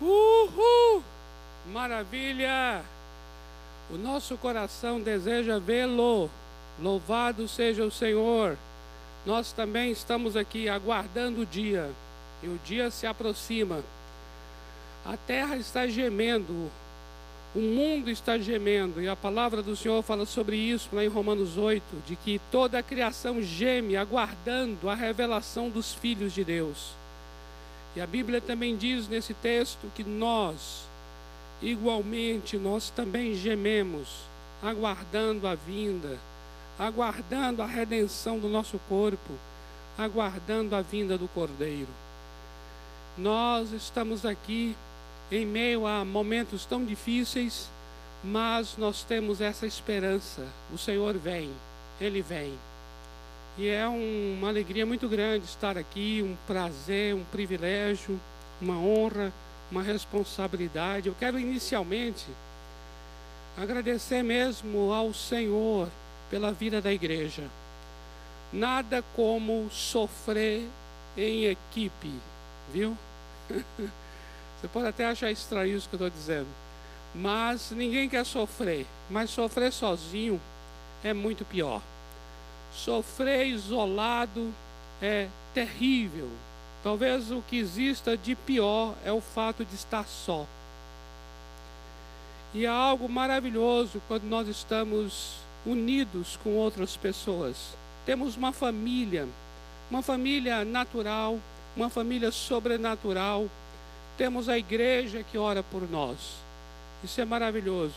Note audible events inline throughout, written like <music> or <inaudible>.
Uhul! Maravilha! O nosso coração deseja vê-lo. Louvado seja o Senhor. Nós também estamos aqui aguardando o dia. E o dia se aproxima. A terra está gemendo. O mundo está gemendo. E a palavra do Senhor fala sobre isso lá em Romanos 8, de que toda a criação geme aguardando a revelação dos filhos de Deus. E a Bíblia também diz nesse texto que nós, igualmente, nós também gememos, aguardando a vinda, aguardando a redenção do nosso corpo, aguardando a vinda do Cordeiro. Nós estamos aqui em meio a momentos tão difíceis, mas nós temos essa esperança. O Senhor vem, Ele vem. E é um, uma alegria muito grande estar aqui, um prazer, um privilégio, uma honra, uma responsabilidade. Eu quero inicialmente agradecer mesmo ao Senhor pela vida da igreja. Nada como sofrer em equipe, viu? <laughs> Você pode até achar estranho isso que eu estou dizendo. Mas ninguém quer sofrer. Mas sofrer sozinho é muito pior. Sofrer isolado é terrível. Talvez o que exista de pior é o fato de estar só. E é algo maravilhoso quando nós estamos unidos com outras pessoas. Temos uma família, uma família natural, uma família sobrenatural. Temos a igreja que ora por nós. Isso é maravilhoso.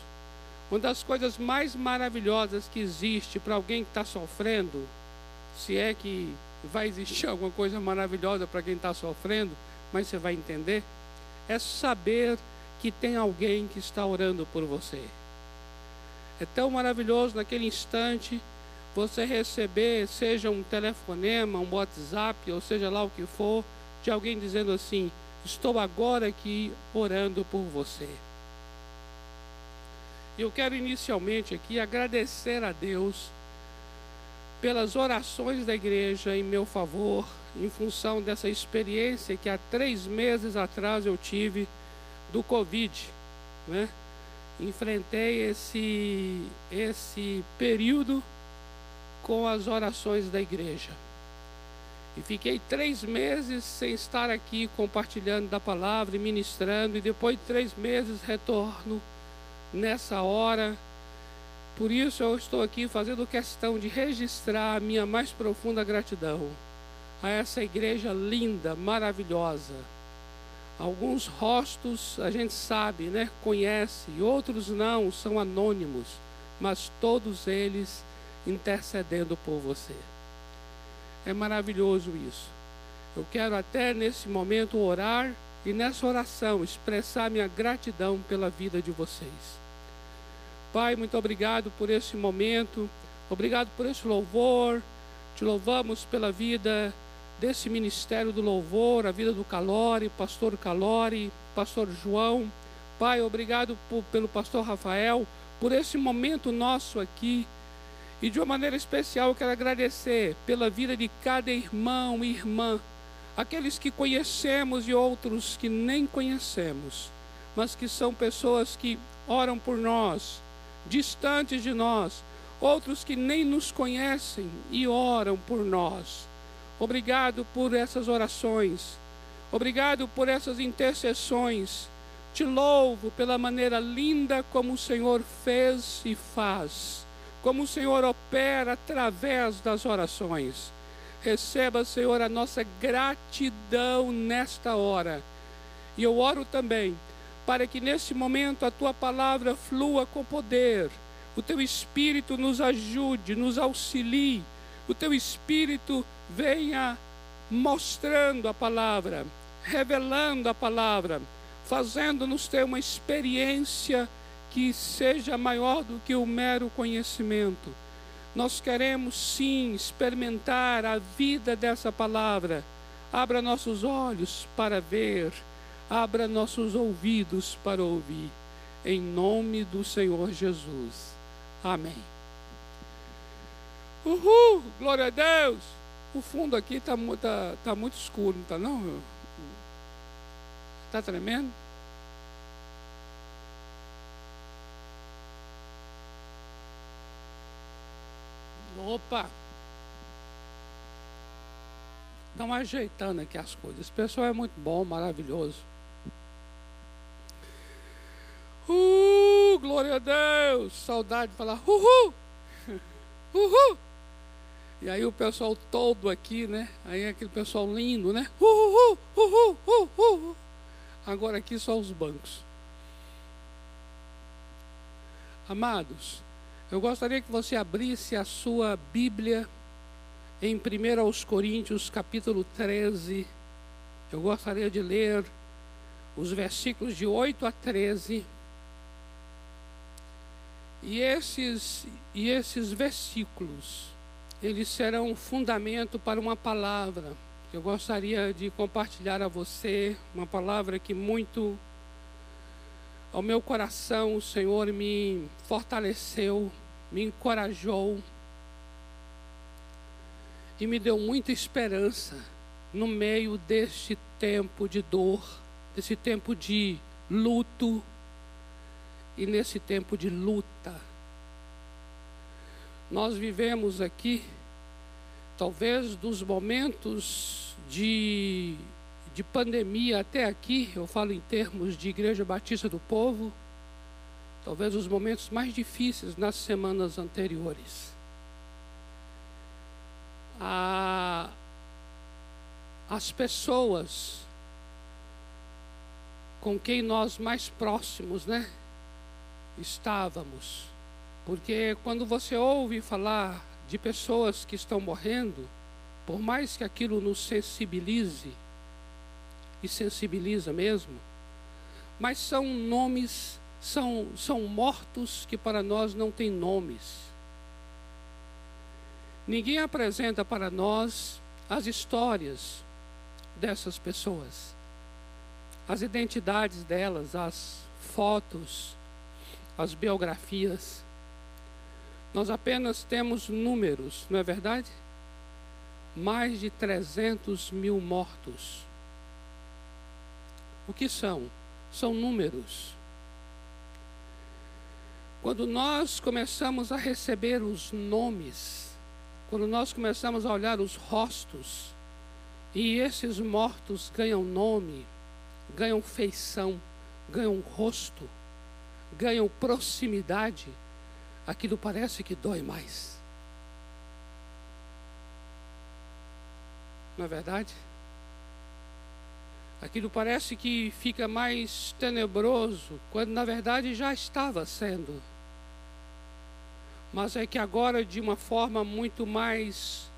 Uma das coisas mais maravilhosas que existe para alguém que está sofrendo, se é que vai existir <laughs> alguma coisa maravilhosa para quem está sofrendo, mas você vai entender, é saber que tem alguém que está orando por você. É tão maravilhoso naquele instante você receber, seja um telefonema, um WhatsApp, ou seja lá o que for, de alguém dizendo assim: Estou agora aqui orando por você. Eu quero inicialmente aqui agradecer a Deus pelas orações da igreja em meu favor, em função dessa experiência que há três meses atrás eu tive do Covid, né? Enfrentei esse, esse período com as orações da igreja. E fiquei três meses sem estar aqui compartilhando da palavra e ministrando, e depois de três meses retorno nessa hora. Por isso eu estou aqui fazendo questão de registrar a minha mais profunda gratidão a essa igreja linda, maravilhosa. Alguns rostos a gente sabe, né, conhece, outros não, são anônimos, mas todos eles intercedendo por você. É maravilhoso isso. Eu quero até nesse momento orar e nessa oração expressar minha gratidão pela vida de vocês. Pai, muito obrigado por esse momento, obrigado por esse louvor. Te louvamos pela vida desse ministério do louvor, a vida do Calori, pastor Calori, pastor João. Pai, obrigado por, pelo pastor Rafael, por esse momento nosso aqui. E de uma maneira especial eu quero agradecer pela vida de cada irmão e irmã, aqueles que conhecemos e outros que nem conhecemos, mas que são pessoas que oram por nós, distantes de nós, outros que nem nos conhecem e oram por nós. Obrigado por essas orações, obrigado por essas intercessões. Te louvo pela maneira linda como o Senhor fez e faz, como o Senhor opera através das orações. Receba, Senhor, a nossa gratidão nesta hora. E eu oro também para que nesse momento a tua palavra flua com poder, o teu espírito nos ajude, nos auxilie, o teu espírito venha mostrando a palavra, revelando a palavra, fazendo-nos ter uma experiência que seja maior do que o mero conhecimento. Nós queremos sim experimentar a vida dessa palavra. Abra nossos olhos para ver abra nossos ouvidos para ouvir. Em nome do Senhor Jesus. Amém. Uhul! Glória a Deus! O fundo aqui está tá, tá muito escuro, não está não? Está tremendo? Opa! Estão ajeitando aqui as coisas. Esse pessoal é muito bom, maravilhoso. Uh, glória a Deus! Saudade de falar uhul! <laughs> Uhul! E aí o pessoal todo aqui, né? Aí aquele pessoal lindo, né? Uhul! Uhul! Uhul! Agora aqui só os bancos. Amados, eu gostaria que você abrisse a sua Bíblia em 1 aos Coríntios, capítulo 13. Eu gostaria de ler os versículos de 8 a 13. E esses, e esses versículos, eles serão um fundamento para uma palavra. Eu gostaria de compartilhar a você, uma palavra que muito ao meu coração o Senhor me fortaleceu, me encorajou e me deu muita esperança no meio deste tempo de dor, desse tempo de luto e nesse tempo de luta. Nós vivemos aqui, talvez dos momentos de de pandemia até aqui, eu falo em termos de Igreja Batista do Povo, talvez os momentos mais difíceis nas semanas anteriores. A, as pessoas com quem nós mais próximos, né, estávamos. Porque quando você ouve falar de pessoas que estão morrendo, por mais que aquilo nos sensibilize, e sensibiliza mesmo, mas são nomes, são, são mortos que para nós não têm nomes. Ninguém apresenta para nós as histórias dessas pessoas, as identidades delas, as fotos, as biografias. Nós apenas temos números, não é verdade? Mais de 300 mil mortos o que são? São números. Quando nós começamos a receber os nomes, quando nós começamos a olhar os rostos, e esses mortos ganham nome, ganham feição, ganham rosto, ganham proximidade, aquilo parece que dói mais. Não é verdade? Aquilo parece que fica mais tenebroso, quando na verdade já estava sendo. Mas é que agora de uma forma muito mais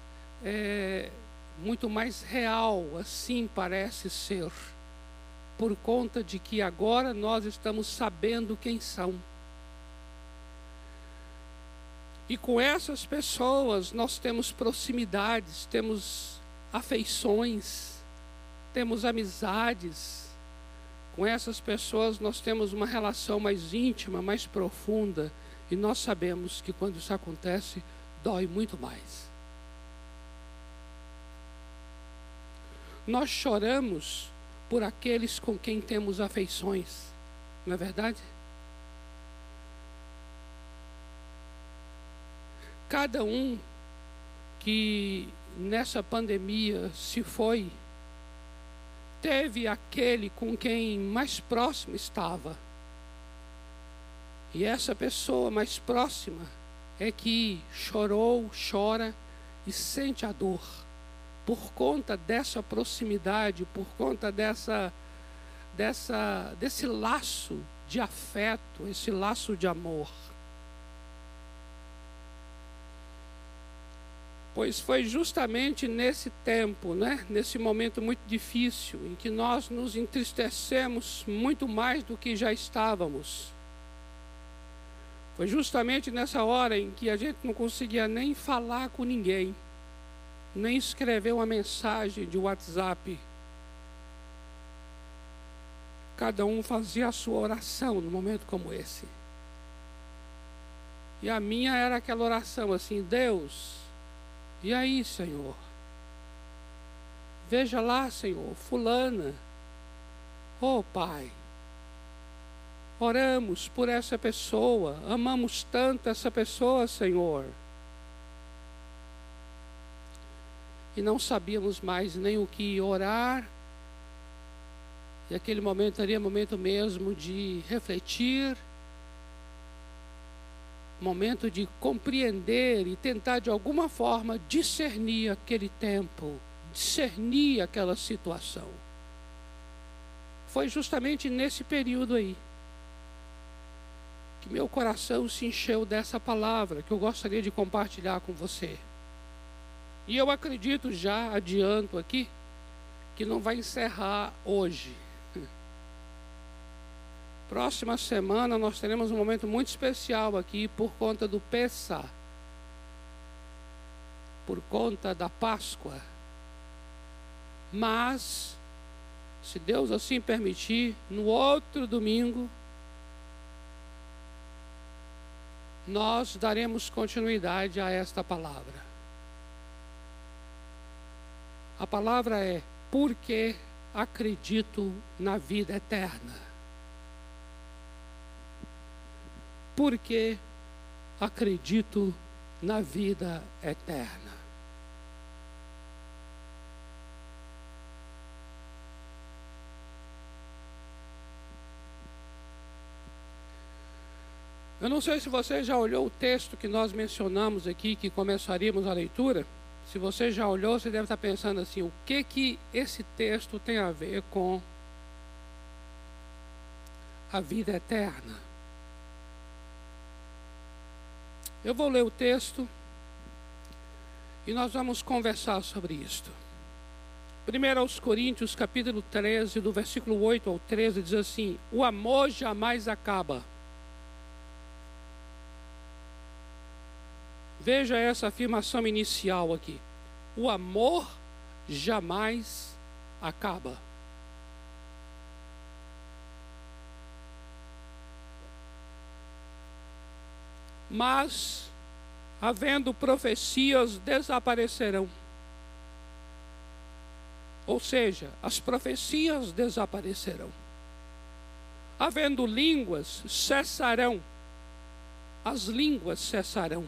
é, muito mais real, assim parece ser, por conta de que agora nós estamos sabendo quem são. E com essas pessoas nós temos proximidades, temos afeições temos amizades, com essas pessoas nós temos uma relação mais íntima, mais profunda, e nós sabemos que quando isso acontece, dói muito mais. Nós choramos por aqueles com quem temos afeições, não é verdade? Cada um que nessa pandemia se foi, teve aquele com quem mais próximo estava. E essa pessoa mais próxima é que chorou, chora e sente a dor por conta dessa proximidade, por conta dessa dessa desse laço de afeto, esse laço de amor. Pois foi justamente nesse tempo, né, nesse momento muito difícil, em que nós nos entristecemos muito mais do que já estávamos. Foi justamente nessa hora em que a gente não conseguia nem falar com ninguém, nem escrever uma mensagem de WhatsApp. Cada um fazia a sua oração num momento como esse. E a minha era aquela oração assim: Deus, e aí, Senhor? Veja lá, Senhor, Fulana. Oh, Pai. Oramos por essa pessoa, amamos tanto essa pessoa, Senhor. E não sabíamos mais nem o que orar. E aquele momento seria momento mesmo de refletir, momento de compreender e tentar de alguma forma discernir aquele tempo, discernir aquela situação. Foi justamente nesse período aí que meu coração se encheu dessa palavra que eu gostaria de compartilhar com você. E eu acredito já, adianto aqui, que não vai encerrar hoje. <laughs> Próxima semana nós teremos um momento muito especial aqui por conta do Pessa, por conta da Páscoa. Mas, se Deus assim permitir, no outro domingo, nós daremos continuidade a esta palavra. A palavra é porque acredito na vida eterna. Porque acredito na vida eterna. Eu não sei se você já olhou o texto que nós mencionamos aqui, que começaríamos a leitura. Se você já olhou, você deve estar pensando assim: o que que esse texto tem a ver com a vida eterna? Eu vou ler o texto e nós vamos conversar sobre isto. Primeiro aos Coríntios, capítulo 13, do versículo 8 ao 13, diz assim: O amor jamais acaba. Veja essa afirmação inicial aqui. O amor jamais acaba. Mas, havendo profecias, desaparecerão. Ou seja, as profecias desaparecerão. Havendo línguas, cessarão. As línguas cessarão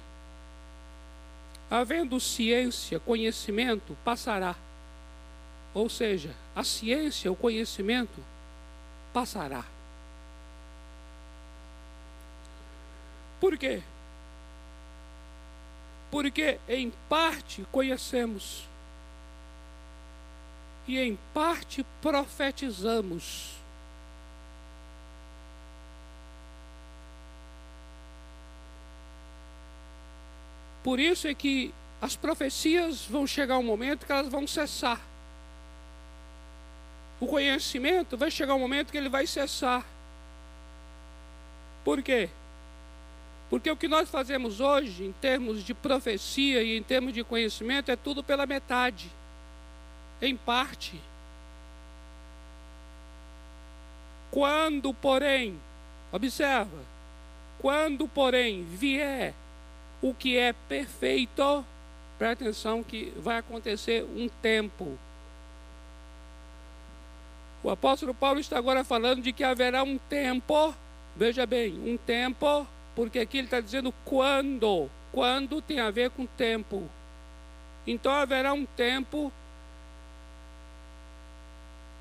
Havendo ciência, conhecimento, passará. Ou seja, a ciência, o conhecimento, passará. Por quê? Porque em parte conhecemos e em parte profetizamos. Por isso é que as profecias vão chegar um momento que elas vão cessar. O conhecimento vai chegar um momento que ele vai cessar. Por quê? Porque o que nós fazemos hoje, em termos de profecia e em termos de conhecimento, é tudo pela metade, em parte. Quando, porém, observa, quando, porém, vier o que é perfeito, presta atenção que vai acontecer um tempo. O apóstolo Paulo está agora falando de que haverá um tempo, veja bem, um tempo, porque aqui ele está dizendo quando. Quando tem a ver com tempo. Então haverá um tempo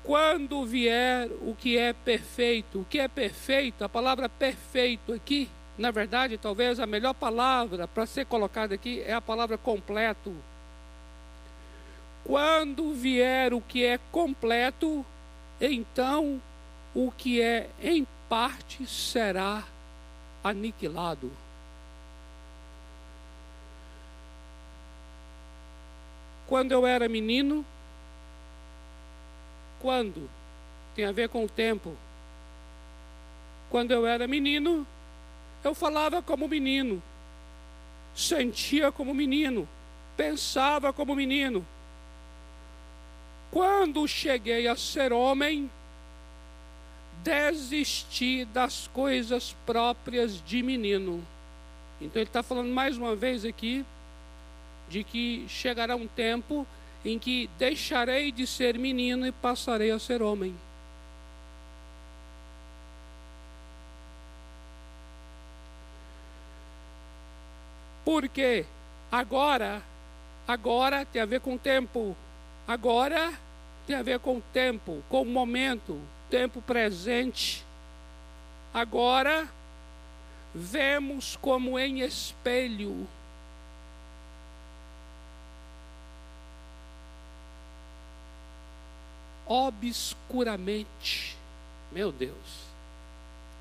quando vier o que é perfeito. O que é perfeito, a palavra perfeito aqui na verdade, talvez a melhor palavra para ser colocada aqui é a palavra completo. Quando vier o que é completo, então o que é em parte será aniquilado. Quando eu era menino, quando? Tem a ver com o tempo. Quando eu era menino, eu falava como menino, sentia como menino, pensava como menino. Quando cheguei a ser homem, desisti das coisas próprias de menino. Então ele está falando mais uma vez aqui de que chegará um tempo em que deixarei de ser menino e passarei a ser homem. Porque agora Agora tem a ver com tempo. Agora tem a ver com tempo, com momento, tempo presente. Agora vemos como em espelho. Obscuramente. Meu Deus.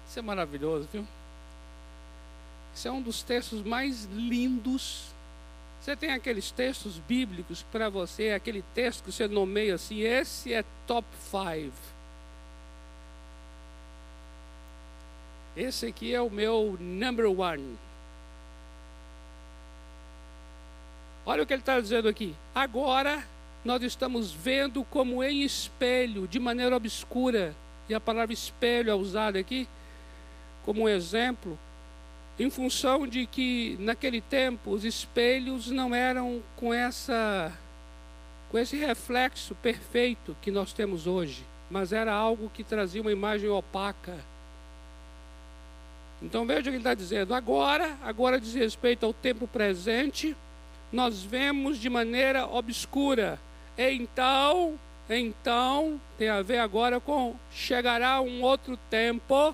Isso é maravilhoso, viu? Isso é um dos textos mais lindos. Você tem aqueles textos bíblicos para você, aquele texto que você nomeia assim, esse é top 5. Esse aqui é o meu number one. Olha o que ele está dizendo aqui. Agora nós estamos vendo como em espelho, de maneira obscura, e a palavra espelho é usada aqui como um exemplo, em função de que naquele tempo os espelhos não eram com essa com esse reflexo perfeito que nós temos hoje, mas era algo que trazia uma imagem opaca. Então veja o que ele está dizendo. Agora, agora diz respeito ao tempo presente, nós vemos de maneira obscura. Então, então, tem a ver agora com chegará um outro tempo.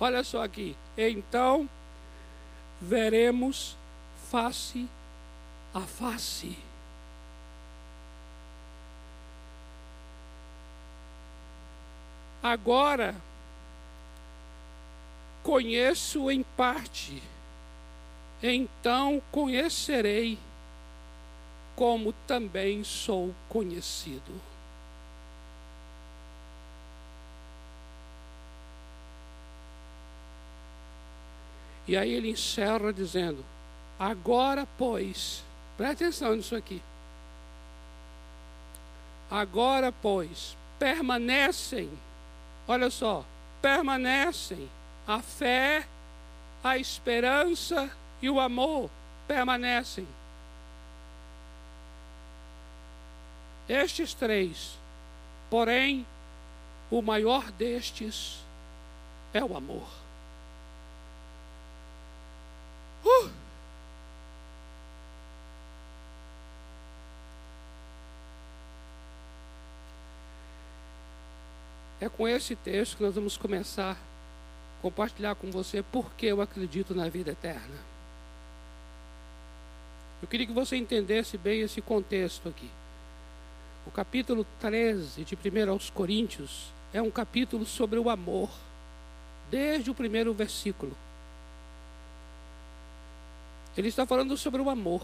Olha só aqui. Então, veremos face a face. Agora, conheço em parte, então conhecerei, como também sou conhecido. E aí ele encerra dizendo: Agora, pois, preste atenção nisso aqui. Agora, pois, permanecem, olha só, permanecem a fé, a esperança e o amor permanecem. Estes três, porém, o maior destes é o amor. Uh! É com esse texto que nós vamos começar a compartilhar com você porque eu acredito na vida eterna. Eu queria que você entendesse bem esse contexto aqui. O capítulo 13 de 1 aos Coríntios é um capítulo sobre o amor, desde o primeiro versículo. Ele está falando sobre o amor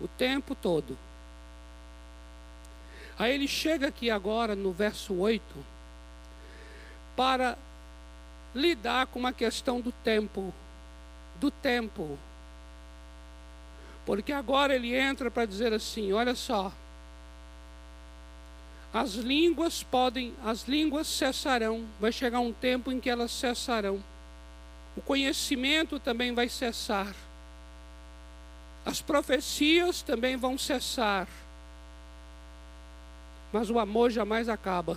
o tempo todo. Aí ele chega aqui agora no verso 8 para lidar com uma questão do tempo, do tempo. Porque agora ele entra para dizer assim: olha só, as línguas podem, as línguas cessarão, vai chegar um tempo em que elas cessarão. O conhecimento também vai cessar. As profecias também vão cessar. Mas o amor jamais acaba.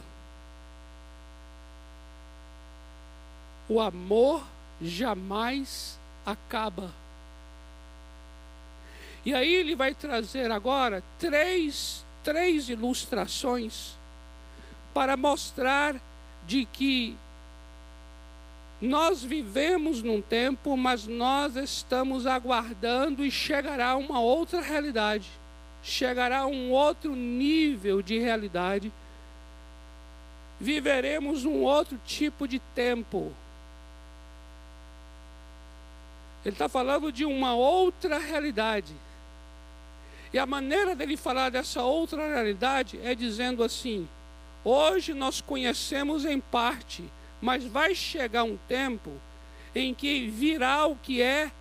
O amor jamais acaba. E aí ele vai trazer agora três, três ilustrações para mostrar de que nós vivemos num tempo, mas nós estamos aguardando e chegará uma outra realidade, chegará um outro nível de realidade. Viveremos um outro tipo de tempo. Ele está falando de uma outra realidade. E a maneira dele falar dessa outra realidade é dizendo assim: hoje nós conhecemos em parte mas vai chegar um tempo em que virá o que é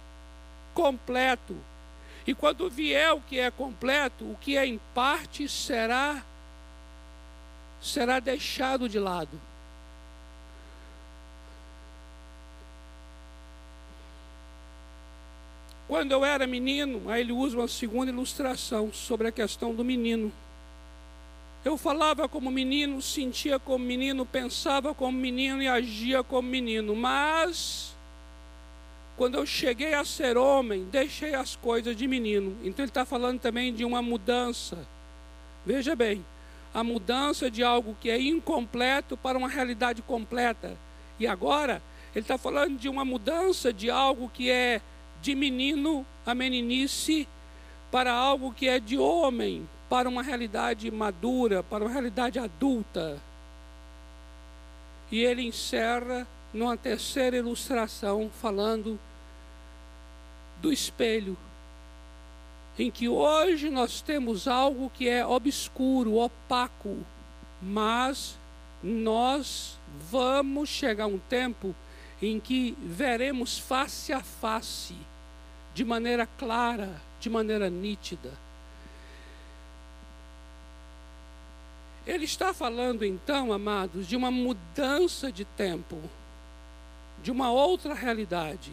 completo. E quando vier o que é completo, o que é em parte será será deixado de lado. Quando eu era menino, aí ele usa uma segunda ilustração sobre a questão do menino. Eu falava como menino, sentia como menino, pensava como menino e agia como menino. Mas, Quando eu cheguei a ser homem, deixei as coisas de menino. Então ele está falando também de uma mudança. Veja bem, a mudança de algo que é incompleto para uma realidade completa. E agora, ele está falando de uma mudança de algo que é de menino a meninice para algo que é de homem, para uma realidade madura, para uma realidade adulta. E ele encerra numa terceira ilustração falando do espelho, em que hoje nós temos algo que é obscuro, opaco, mas nós vamos chegar um tempo em que veremos face a face, de maneira clara, de maneira nítida. Ele está falando então, amados, de uma mudança de tempo, de uma outra realidade.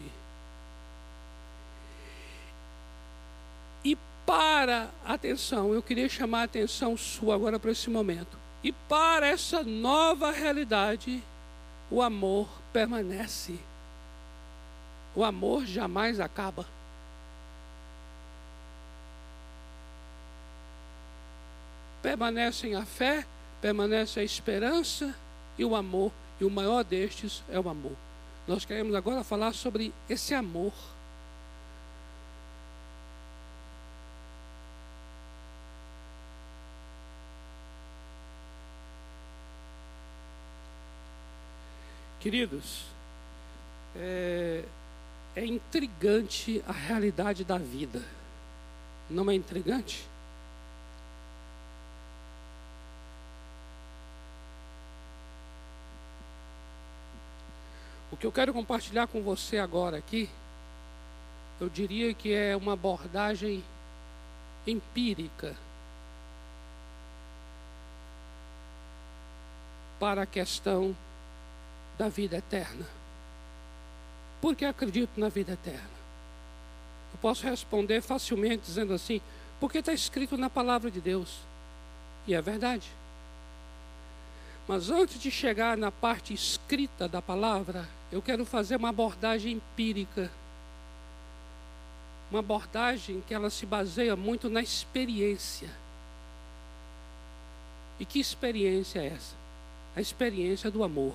E para, atenção, eu queria chamar a atenção sua agora para esse momento. E para essa nova realidade, o amor permanece. O amor jamais acaba. Permanecem a fé, permanece a esperança e o amor. E o maior destes é o amor. Nós queremos agora falar sobre esse amor. Queridos, é, é intrigante a realidade da vida. Não é intrigante? O que eu quero compartilhar com você agora aqui, eu diria que é uma abordagem empírica para a questão da vida eterna. Por que acredito na vida eterna? Eu posso responder facilmente dizendo assim: porque está escrito na palavra de Deus. E é verdade. Mas antes de chegar na parte escrita da palavra, eu quero fazer uma abordagem empírica. Uma abordagem que ela se baseia muito na experiência. E que experiência é essa? A experiência do amor.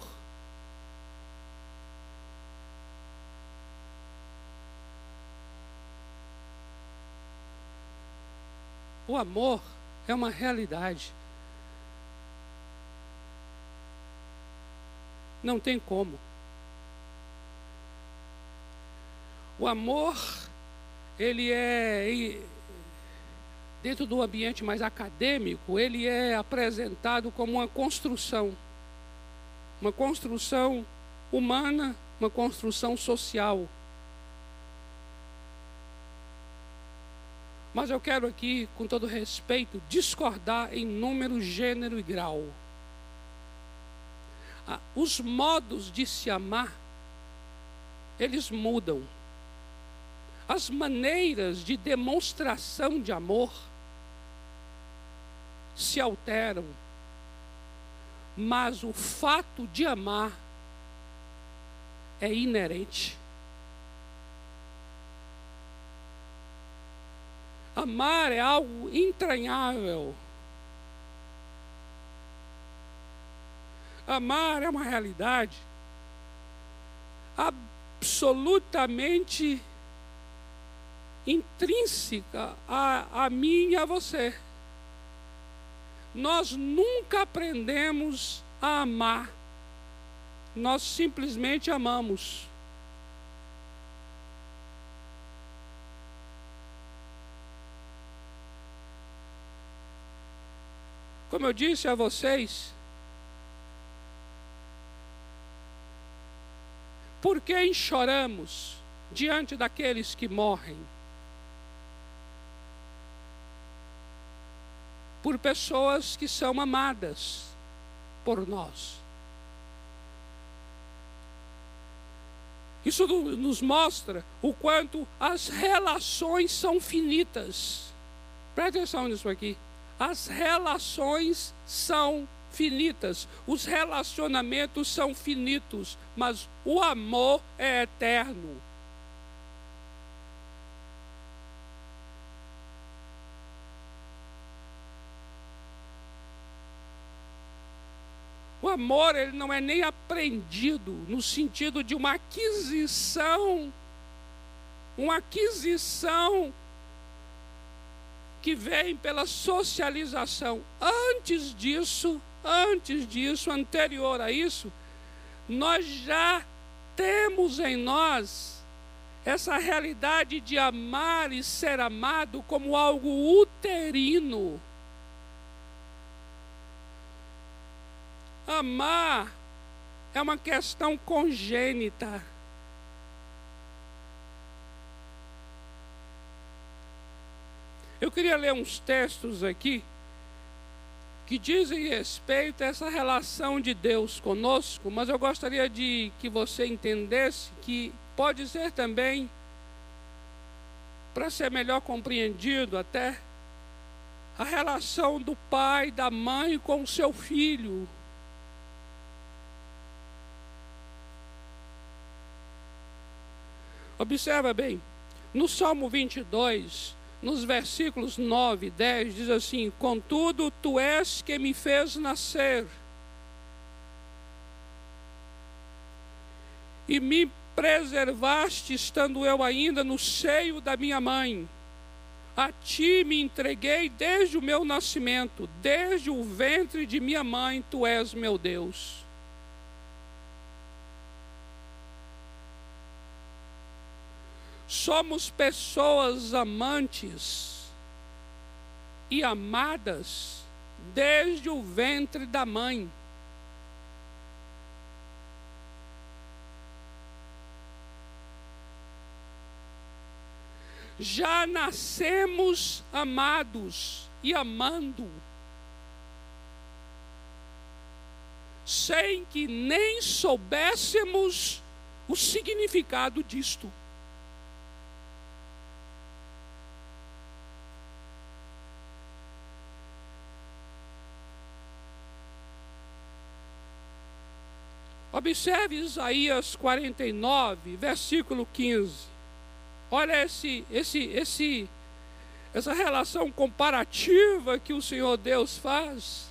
O amor é uma realidade. Não tem como. O amor, ele é, dentro do ambiente mais acadêmico, ele é apresentado como uma construção. Uma construção humana, uma construção social. Mas eu quero aqui, com todo respeito, discordar em número, gênero e grau. Ah, os modos de se amar, eles mudam. As maneiras de demonstração de amor se alteram. Mas o fato de amar é inerente. Amar é algo entranhável. Amar é uma realidade absolutamente intrínseca a, a mim e a você. Nós nunca aprendemos a amar, nós simplesmente amamos. Como eu disse a vocês, Por quem choramos diante daqueles que morrem? Por pessoas que são amadas por nós. Isso nos mostra o quanto as relações são finitas. Preste atenção nisso aqui. As relações são finitas, os relacionamentos são finitos, mas o amor é eterno. Amor ele não é nem aprendido no sentido de uma aquisição, uma aquisição que vem pela socialização. Antes disso, antes disso, anterior a isso, nós já temos em nós essa realidade de amar e ser amado como algo uterino. Amar é uma questão congênita. Eu queria ler uns textos aqui que dizem respeito a essa relação de Deus conosco, mas eu gostaria de que você entendesse que pode ser também, para ser melhor compreendido até, a relação do pai, da mãe com o seu filho. Observa bem, no Salmo 22, nos versículos 9 e 10, diz assim: Contudo, tu és que me fez nascer e me preservaste, estando eu ainda no seio da minha mãe. A ti me entreguei desde o meu nascimento, desde o ventre de minha mãe, tu és meu Deus. Somos pessoas amantes e amadas desde o ventre da mãe. Já nascemos amados e amando, sem que nem soubéssemos o significado disto. Observe Isaías 49, versículo 15. Olha esse, esse, esse, essa relação comparativa que o Senhor Deus faz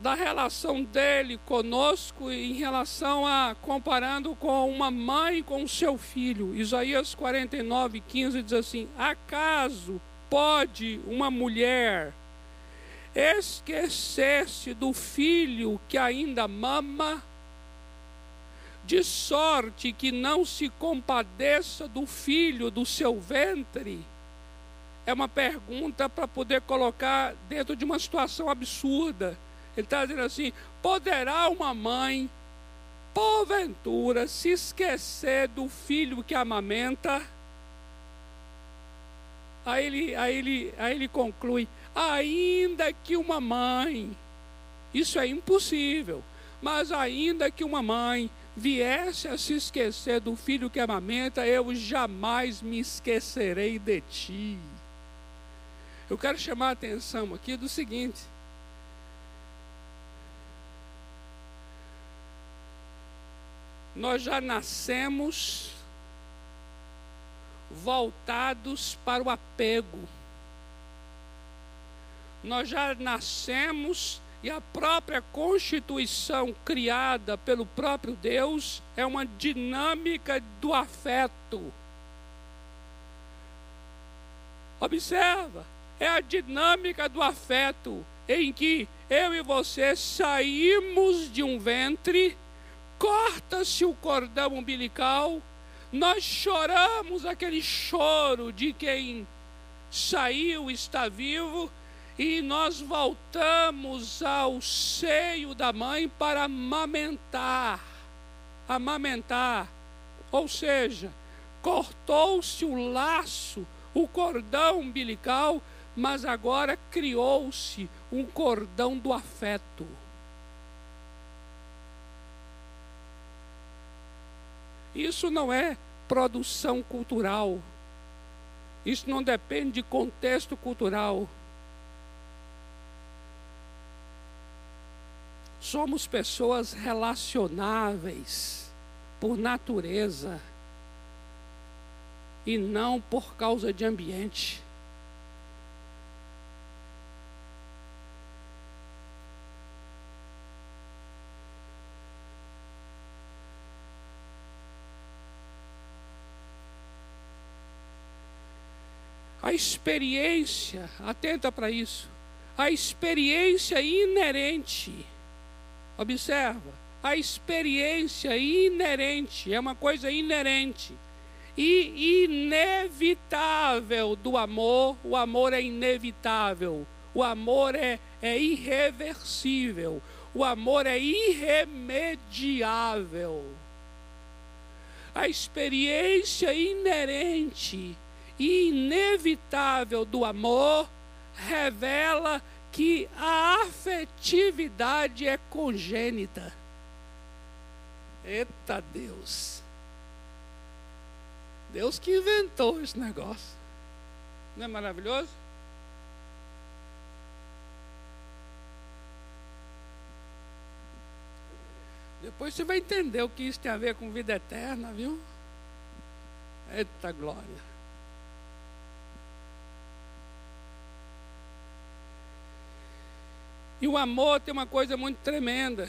da relação dele conosco em relação a comparando com uma mãe com seu filho. Isaías 49, 15 diz assim: Acaso pode uma mulher esquecer-se do filho que ainda mama, de sorte que não se compadeça do filho do seu ventre? É uma pergunta para poder colocar dentro de uma situação absurda. Ele está dizendo assim: poderá uma mãe, porventura, se esquecer do filho que amamenta? Aí ele, aí ele, aí ele conclui: ainda que uma mãe, isso é impossível, mas ainda que uma mãe viesse a se esquecer do filho que amamenta, eu jamais me esquecerei de ti. Eu quero chamar a atenção aqui do seguinte. Nós já nascemos voltados para o apego nós já nascemos e a própria constituição criada pelo próprio Deus é uma dinâmica do afeto. Observa, é a dinâmica do afeto em que eu e você saímos de um ventre, corta-se o cordão umbilical, nós choramos aquele choro de quem saiu, está vivo, e nós voltamos ao seio da mãe para amamentar. Amamentar. Ou seja, cortou-se o laço, o cordão umbilical, mas agora criou-se um cordão do afeto. Isso não é produção cultural. Isso não depende de contexto cultural. Somos pessoas relacionáveis por natureza e não por causa de ambiente. A experiência, atenta para isso, a experiência inerente Observa, a experiência inerente, é uma coisa inerente e inevitável do amor. O amor é inevitável, o amor é, é irreversível, o amor é irremediável. A experiência inerente e inevitável do amor revela que a afetividade é congênita. Eita Deus! Deus que inventou esse negócio. Não é maravilhoso? Depois você vai entender o que isso tem a ver com vida eterna, viu? Eita glória. E o amor tem uma coisa muito tremenda.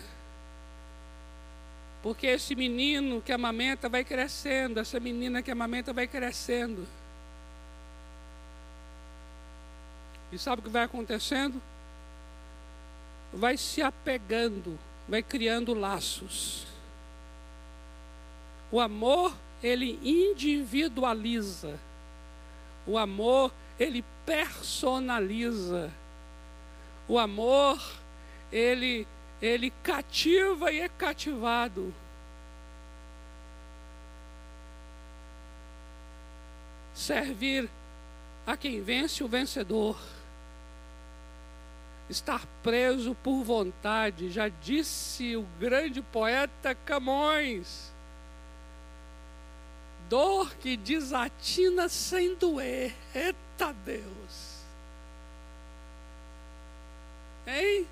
Porque esse menino que amamenta vai crescendo, essa menina que amamenta vai crescendo. E sabe o que vai acontecendo? Vai se apegando, vai criando laços. O amor, ele individualiza. O amor, ele personaliza. O amor, ele, ele cativa e é cativado. Servir a quem vence o vencedor. Estar preso por vontade, já disse o grande poeta Camões. Dor que desatina sem doer. Eita Deus! Hein?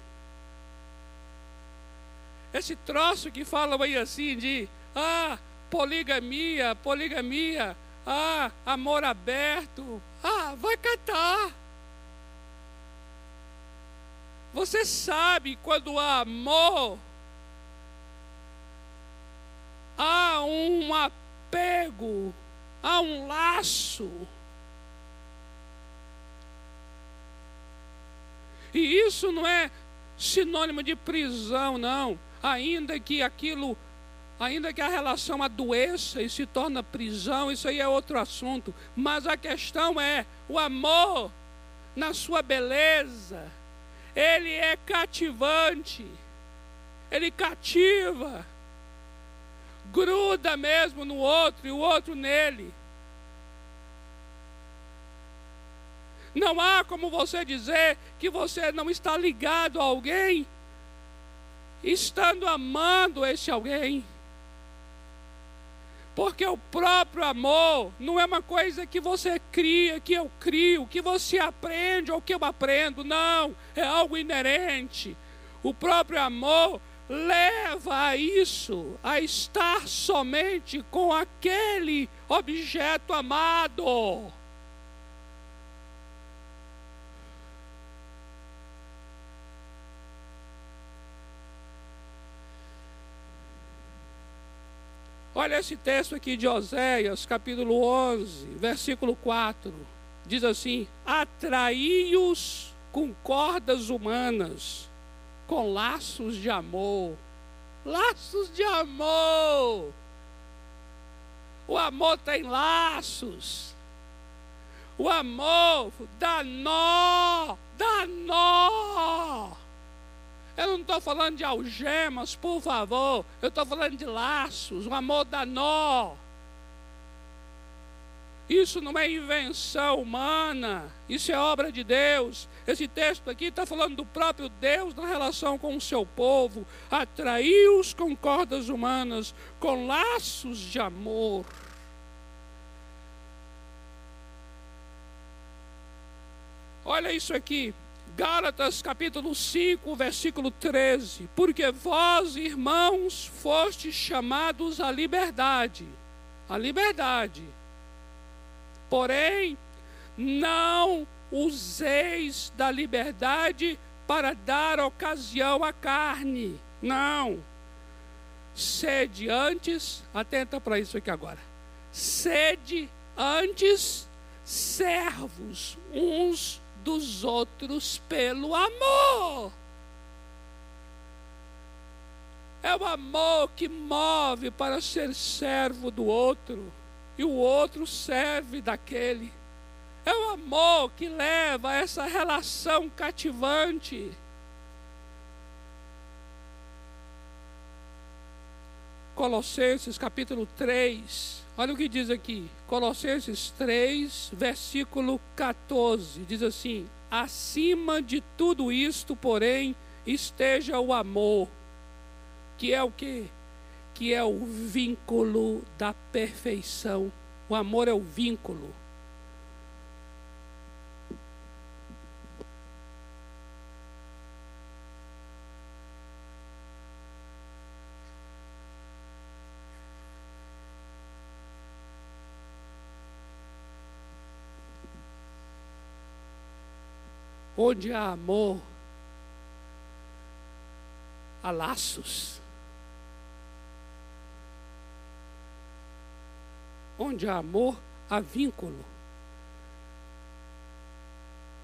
Esse troço que falam aí assim de ah, poligamia, poligamia, ah, amor aberto. Ah, vai catar. Você sabe quando há amor, há um apego, há um laço. E isso não é sinônimo de prisão, não. Ainda que aquilo, ainda que a relação adoeça e se torna prisão, isso aí é outro assunto. Mas a questão é o amor na sua beleza. Ele é cativante. Ele cativa. Gruda mesmo no outro e o outro nele. Não há como você dizer que você não está ligado a alguém, estando amando esse alguém. Porque o próprio amor não é uma coisa que você cria, que eu crio, que você aprende ou que eu aprendo. Não, é algo inerente. O próprio amor leva a isso, a estar somente com aquele objeto amado. Olha esse texto aqui de Oséias, capítulo 11, versículo 4. Diz assim: Atraí-os com cordas humanas, com laços de amor. Laços de amor. O amor tem laços. O amor dá nó, dá nó. Eu não estou falando de algemas, por favor. Eu estou falando de laços, o amor dá nó. Isso não é invenção humana, isso é obra de Deus. Esse texto aqui está falando do próprio Deus na relação com o seu povo. Atraiu-os com cordas humanas, com laços de amor. Olha isso aqui. Gálatas capítulo 5, versículo 13. Porque vós, irmãos, fostes chamados à liberdade. À liberdade. Porém, não useis da liberdade para dar ocasião à carne. Não. Sede antes, atenta para isso aqui agora. Sede antes servos uns dos outros pelo amor. É o amor que move para ser servo do outro, e o outro serve daquele. É o amor que leva a essa relação cativante. Colossenses capítulo 3, olha o que diz aqui. Colossenses 3, versículo 14, diz assim: Acima de tudo isto, porém, esteja o amor, que é o que? Que é o vínculo da perfeição. O amor é o vínculo. Onde há amor, há laços. Onde há amor, há vínculo,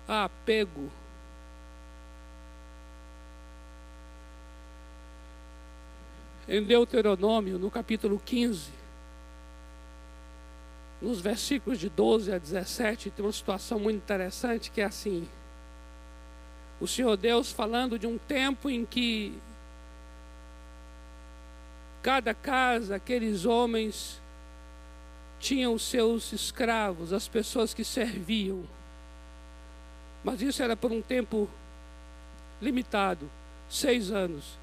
há apego. Em Deuteronômio, no capítulo 15, nos versículos de 12 a 17, tem uma situação muito interessante que é assim: o Senhor Deus falando de um tempo em que cada casa, aqueles homens tinham os seus escravos, as pessoas que serviam. Mas isso era por um tempo limitado seis anos.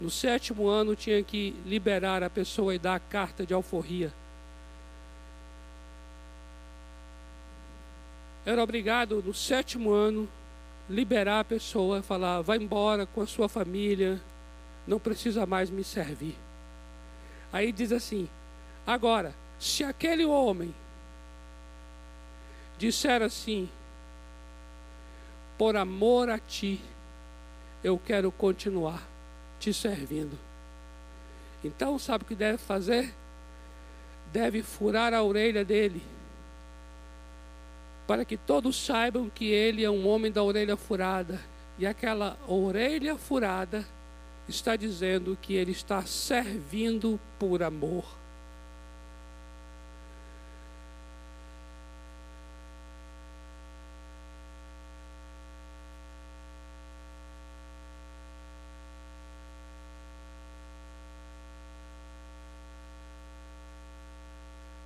No sétimo ano tinha que liberar a pessoa e dar a carta de alforria. Era obrigado no sétimo ano liberar a pessoa, falar, vai embora com a sua família, não precisa mais me servir. Aí diz assim: agora, se aquele homem disser assim, por amor a ti, eu quero continuar te servindo. Então, sabe o que deve fazer? Deve furar a orelha dele para que todos saibam que ele é um homem da orelha furada. E aquela orelha furada está dizendo que ele está servindo por amor.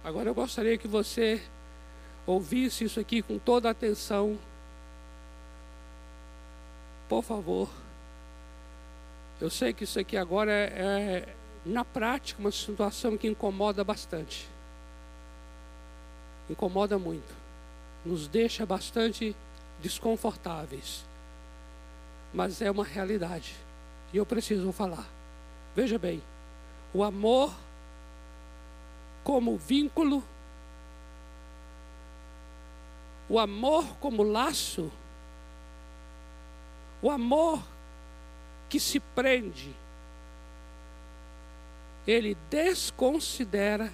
Agora eu gostaria que você ouvisse isso aqui com toda a atenção, por favor. Eu sei que isso aqui agora é, é, na prática, uma situação que incomoda bastante. Incomoda muito. Nos deixa bastante desconfortáveis. Mas é uma realidade. E eu preciso falar. Veja bem, o amor como vínculo o amor como laço, o amor que se prende, ele desconsidera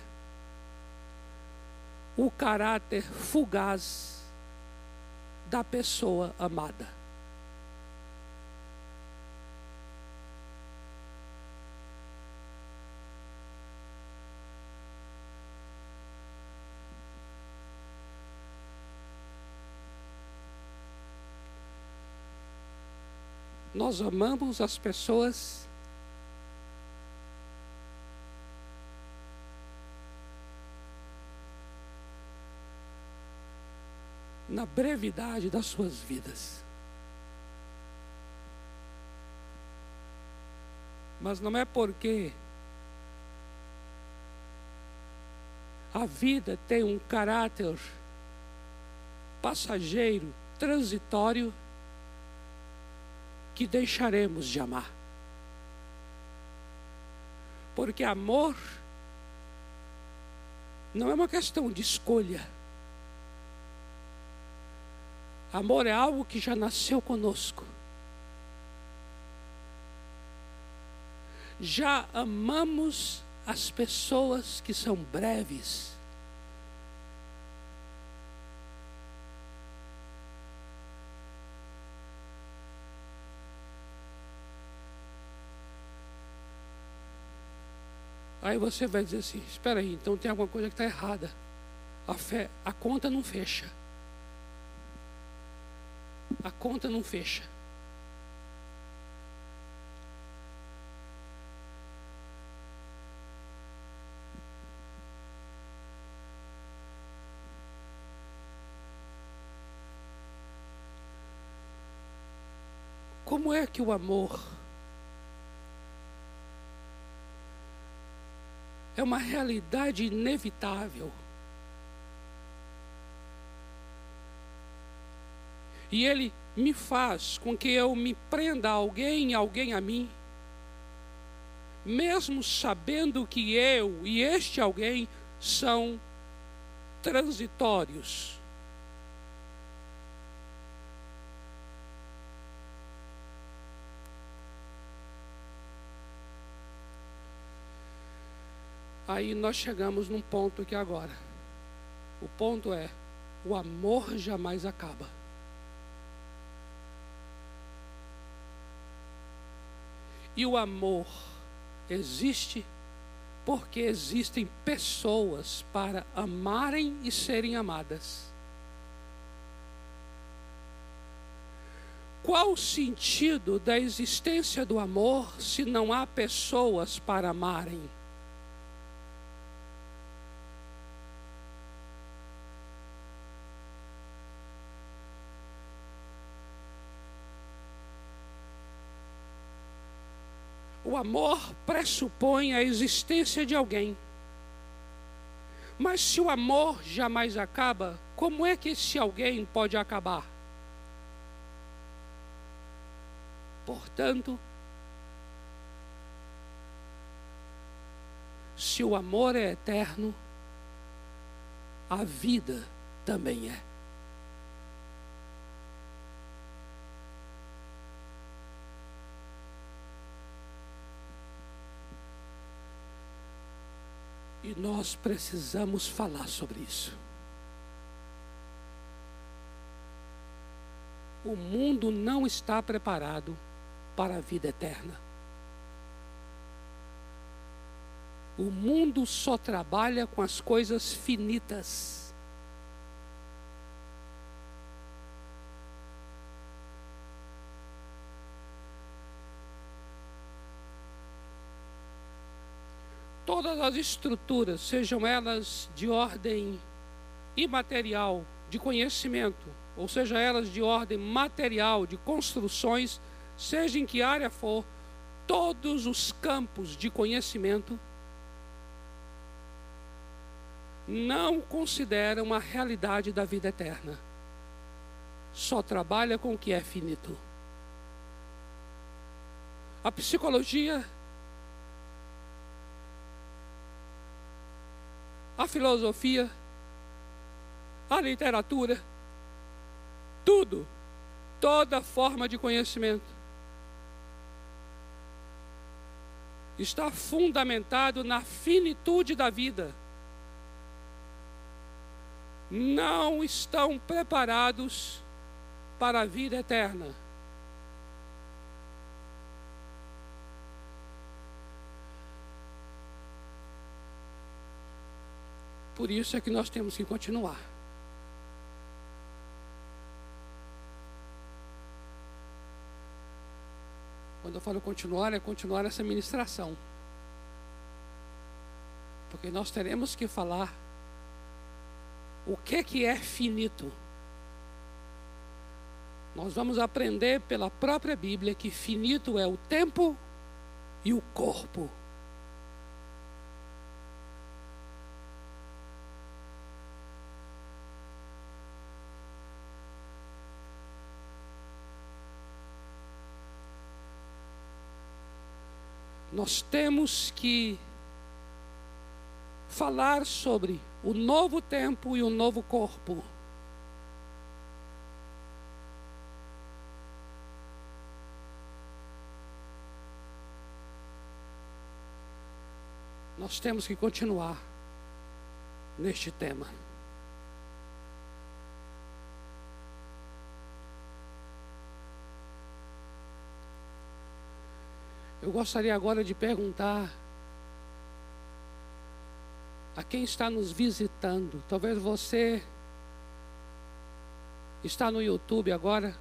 o caráter fugaz da pessoa amada. Nós amamos as pessoas na brevidade das suas vidas. Mas não é porque a vida tem um caráter passageiro, transitório, que deixaremos de amar. Porque amor não é uma questão de escolha. Amor é algo que já nasceu conosco. Já amamos as pessoas que são breves. Aí você vai dizer assim: espera aí, então tem alguma coisa que está errada. A fé, a conta não fecha. A conta não fecha. Como é que o amor é uma realidade inevitável? E ele me faz com que eu me prenda a alguém, alguém a mim, mesmo sabendo que eu e este alguém são transitórios. Aí nós chegamos num ponto que agora. O ponto é: o amor jamais acaba. E o amor existe porque existem pessoas para amarem e serem amadas. Qual o sentido da existência do amor se não há pessoas para amarem? Amor pressupõe a existência de alguém. Mas se o amor jamais acaba, como é que esse alguém pode acabar? Portanto, se o amor é eterno, a vida também é. E nós precisamos falar sobre isso. O mundo não está preparado para a vida eterna. O mundo só trabalha com as coisas finitas. Todas as estruturas, sejam elas de ordem imaterial, de conhecimento, ou seja elas de ordem material, de construções, seja em que área for, todos os campos de conhecimento não consideram a realidade da vida eterna. Só trabalha com o que é finito. A psicologia a filosofia, a literatura, tudo, toda forma de conhecimento está fundamentado na finitude da vida. Não estão preparados para a vida eterna. Por isso é que nós temos que continuar. Quando eu falo continuar, é continuar essa ministração. Porque nós teremos que falar o que que é finito. Nós vamos aprender pela própria Bíblia que finito é o tempo e o corpo. Nós temos que falar sobre o novo tempo e o novo corpo. Nós temos que continuar neste tema. Eu gostaria agora de perguntar a quem está nos visitando. Talvez você está no YouTube agora.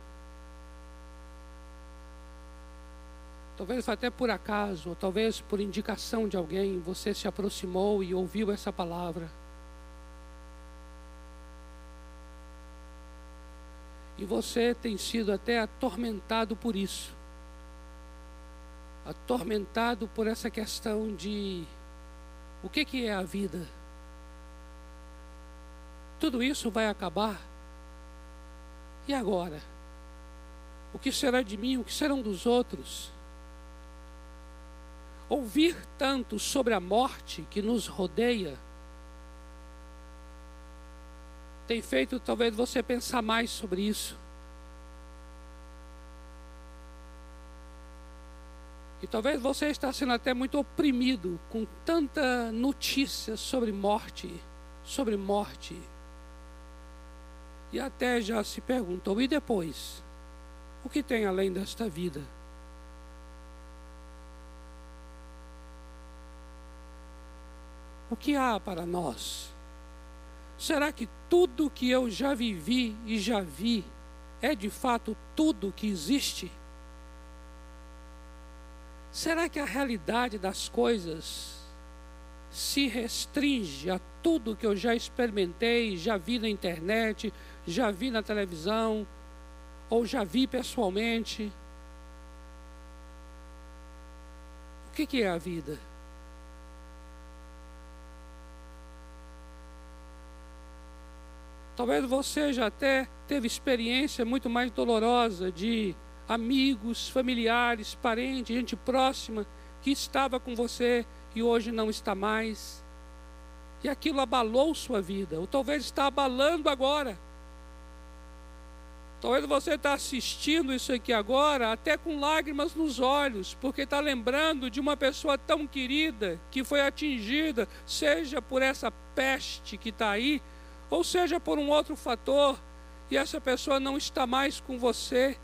Talvez até por acaso, ou talvez por indicação de alguém, você se aproximou e ouviu essa palavra. E você tem sido até atormentado por isso. Atormentado por essa questão de o que, que é a vida? Tudo isso vai acabar. E agora? O que será de mim? O que serão dos outros? Ouvir tanto sobre a morte que nos rodeia tem feito talvez você pensar mais sobre isso. E talvez você está sendo até muito oprimido com tanta notícia sobre morte, sobre morte. E até já se perguntou: e depois? O que tem além desta vida? O que há para nós? Será que tudo que eu já vivi e já vi é de fato tudo que existe? Será que a realidade das coisas se restringe a tudo que eu já experimentei, já vi na internet, já vi na televisão, ou já vi pessoalmente? O que, que é a vida? Talvez você já até teve experiência muito mais dolorosa de amigos, familiares, parentes, gente próxima que estava com você e hoje não está mais. E aquilo abalou sua vida, ou talvez está abalando agora. Talvez você está assistindo isso aqui agora, até com lágrimas nos olhos, porque está lembrando de uma pessoa tão querida que foi atingida, seja por essa peste que está aí, ou seja por um outro fator, e essa pessoa não está mais com você.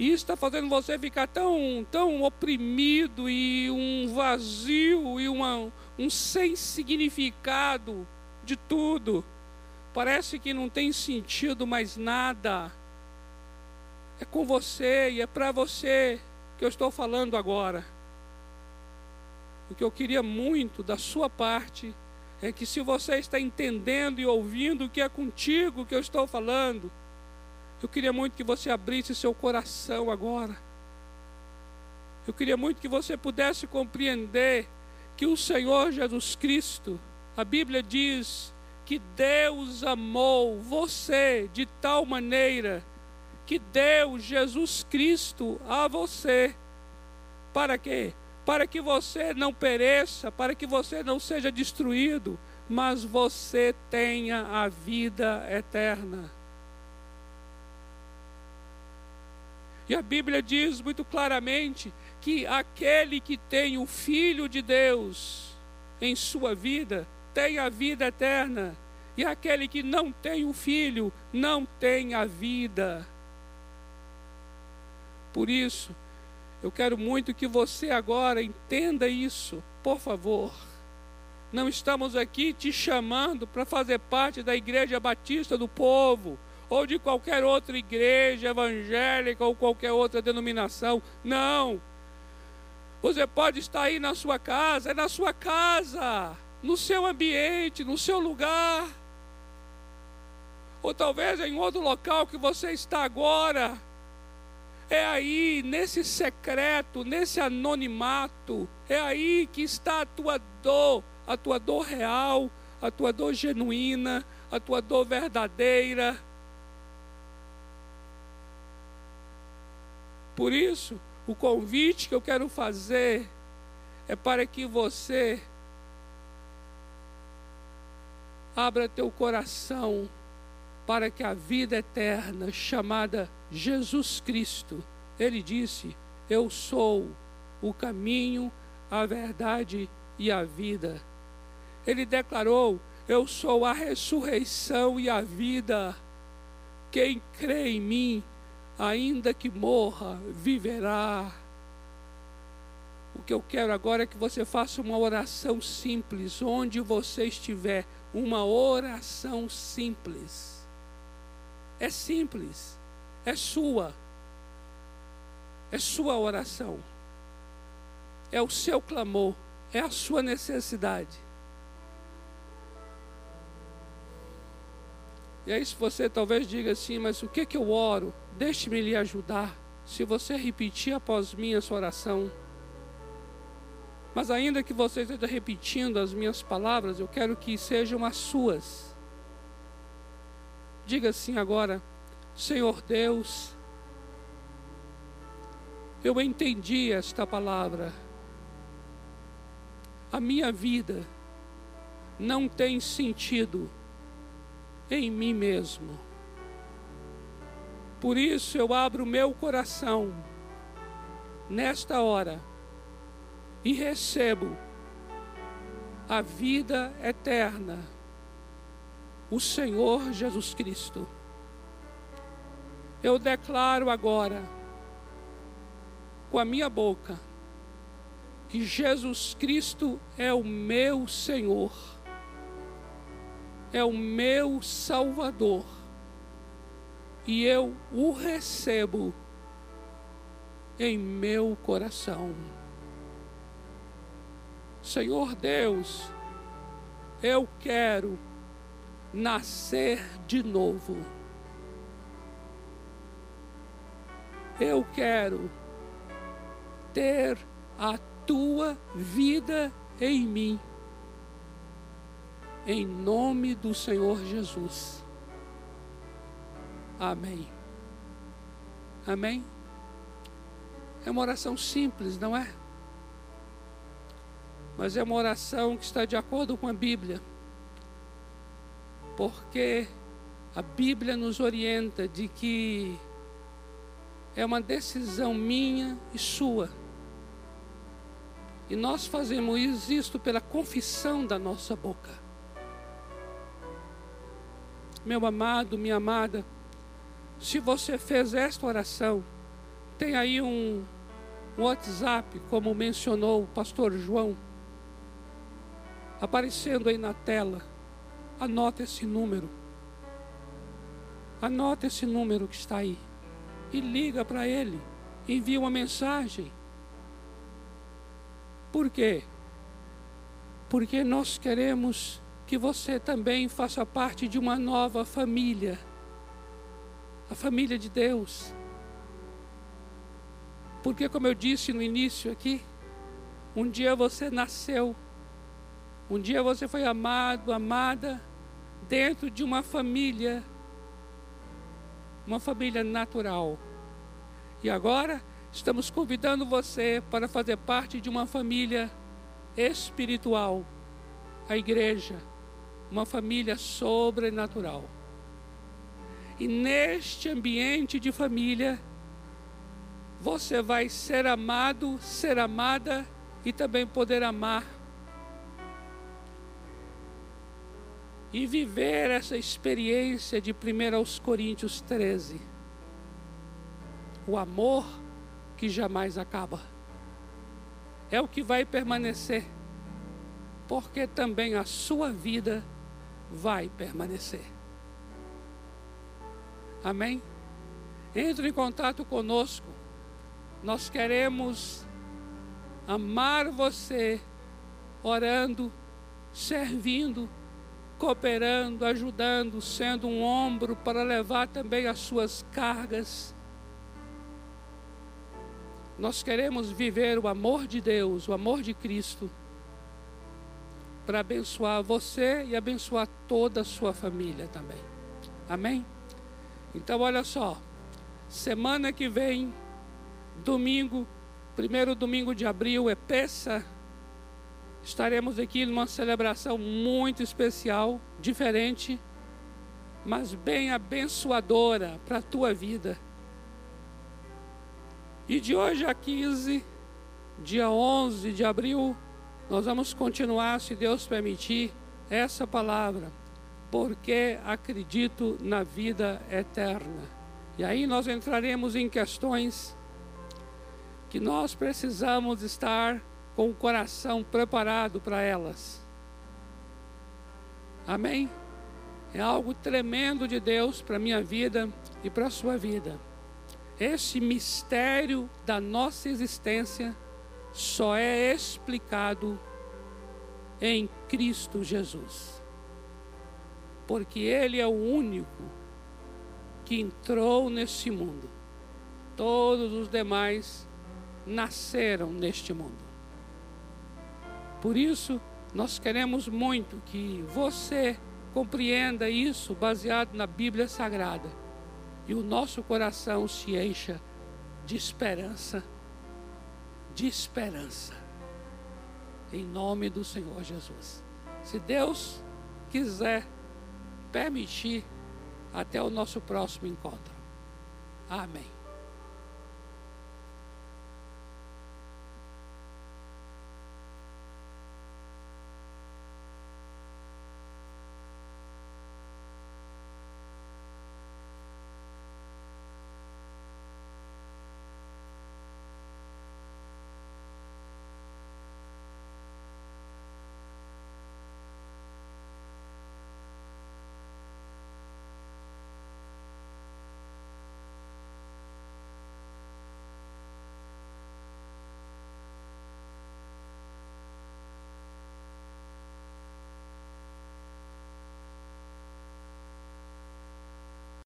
E está fazendo você ficar tão, tão oprimido e um vazio e uma, um sem significado de tudo. Parece que não tem sentido mais nada. É com você e é para você que eu estou falando agora. O que eu queria muito da sua parte é que se você está entendendo e ouvindo o que é contigo que eu estou falando, eu queria muito que você abrisse seu coração agora. Eu queria muito que você pudesse compreender que o Senhor Jesus Cristo, a Bíblia diz que Deus amou você de tal maneira que deu Jesus Cristo a você. Para quê? Para que você não pereça, para que você não seja destruído, mas você tenha a vida eterna. E a Bíblia diz muito claramente que aquele que tem o Filho de Deus em sua vida tem a vida eterna, e aquele que não tem o Filho não tem a vida. Por isso, eu quero muito que você agora entenda isso, por favor. Não estamos aqui te chamando para fazer parte da Igreja Batista do Povo ou de qualquer outra igreja evangélica ou qualquer outra denominação. Não. Você pode estar aí na sua casa, é na sua casa, no seu ambiente, no seu lugar. Ou talvez em outro local que você está agora. É aí, nesse secreto, nesse anonimato, é aí que está a tua dor, a tua dor real, a tua dor genuína, a tua dor verdadeira. Por isso, o convite que eu quero fazer é para que você abra teu coração para que a vida eterna chamada Jesus Cristo, ele disse: Eu sou o caminho, a verdade e a vida. Ele declarou: Eu sou a ressurreição e a vida. Quem crê em mim, ainda que morra, viverá. O que eu quero agora é que você faça uma oração simples, onde você estiver, uma oração simples. É simples, é sua, é sua oração, é o seu clamor, é a sua necessidade. E aí, se você talvez diga assim, mas o que que eu oro? Deixe-me lhe ajudar. Se você repetir após mim essa oração, mas ainda que você esteja repetindo as minhas palavras, eu quero que sejam as suas. Diga assim agora, Senhor Deus, eu entendi esta palavra. A minha vida não tem sentido em mim mesmo. Por isso eu abro meu coração nesta hora e recebo a vida eterna, o Senhor Jesus Cristo. Eu declaro agora, com a minha boca, que Jesus Cristo é o meu Senhor é o meu Salvador e eu o recebo em meu coração. Senhor Deus, eu quero nascer de novo. Eu quero ter a tua vida em mim em nome do Senhor Jesus. Amém. Amém. É uma oração simples, não é? Mas é uma oração que está de acordo com a Bíblia. Porque a Bíblia nos orienta de que é uma decisão minha e sua. E nós fazemos isto pela confissão da nossa boca meu amado, minha amada, se você fez esta oração, tem aí um WhatsApp, como mencionou o pastor João, aparecendo aí na tela. Anota esse número. Anota esse número que está aí. E liga para ele. Envia uma mensagem. Por quê? Porque nós queremos que você também faça parte de uma nova família, a família de Deus. Porque, como eu disse no início aqui, um dia você nasceu, um dia você foi amado, amada, dentro de uma família, uma família natural. E agora estamos convidando você para fazer parte de uma família espiritual, a igreja uma família sobrenatural. E neste ambiente de família, você vai ser amado, ser amada e também poder amar. E viver essa experiência de 1 aos Coríntios 13. O amor que jamais acaba. É o que vai permanecer. Porque também a sua vida vai permanecer. Amém? Entre em contato conosco. Nós queremos amar você, orando, servindo, cooperando, ajudando, sendo um ombro para levar também as suas cargas. Nós queremos viver o amor de Deus, o amor de Cristo para abençoar você e abençoar toda a sua família também. Amém? Então, olha só. Semana que vem, domingo, primeiro domingo de abril, é peça. Estaremos aqui numa celebração muito especial, diferente, mas bem abençoadora para a tua vida. E de hoje a 15, dia 11 de abril, nós vamos continuar, se Deus permitir, essa palavra, porque acredito na vida eterna. E aí nós entraremos em questões que nós precisamos estar com o coração preparado para elas. Amém? É algo tremendo de Deus para a minha vida e para a sua vida. Esse mistério da nossa existência só é explicado em Cristo Jesus. Porque Ele é o único que entrou nesse mundo. Todos os demais nasceram neste mundo. Por isso, nós queremos muito que você compreenda isso baseado na Bíblia Sagrada e o nosso coração se encha de esperança, de esperança, em nome do Senhor Jesus. Se Deus quiser permitir, até o nosso próximo encontro. Amém.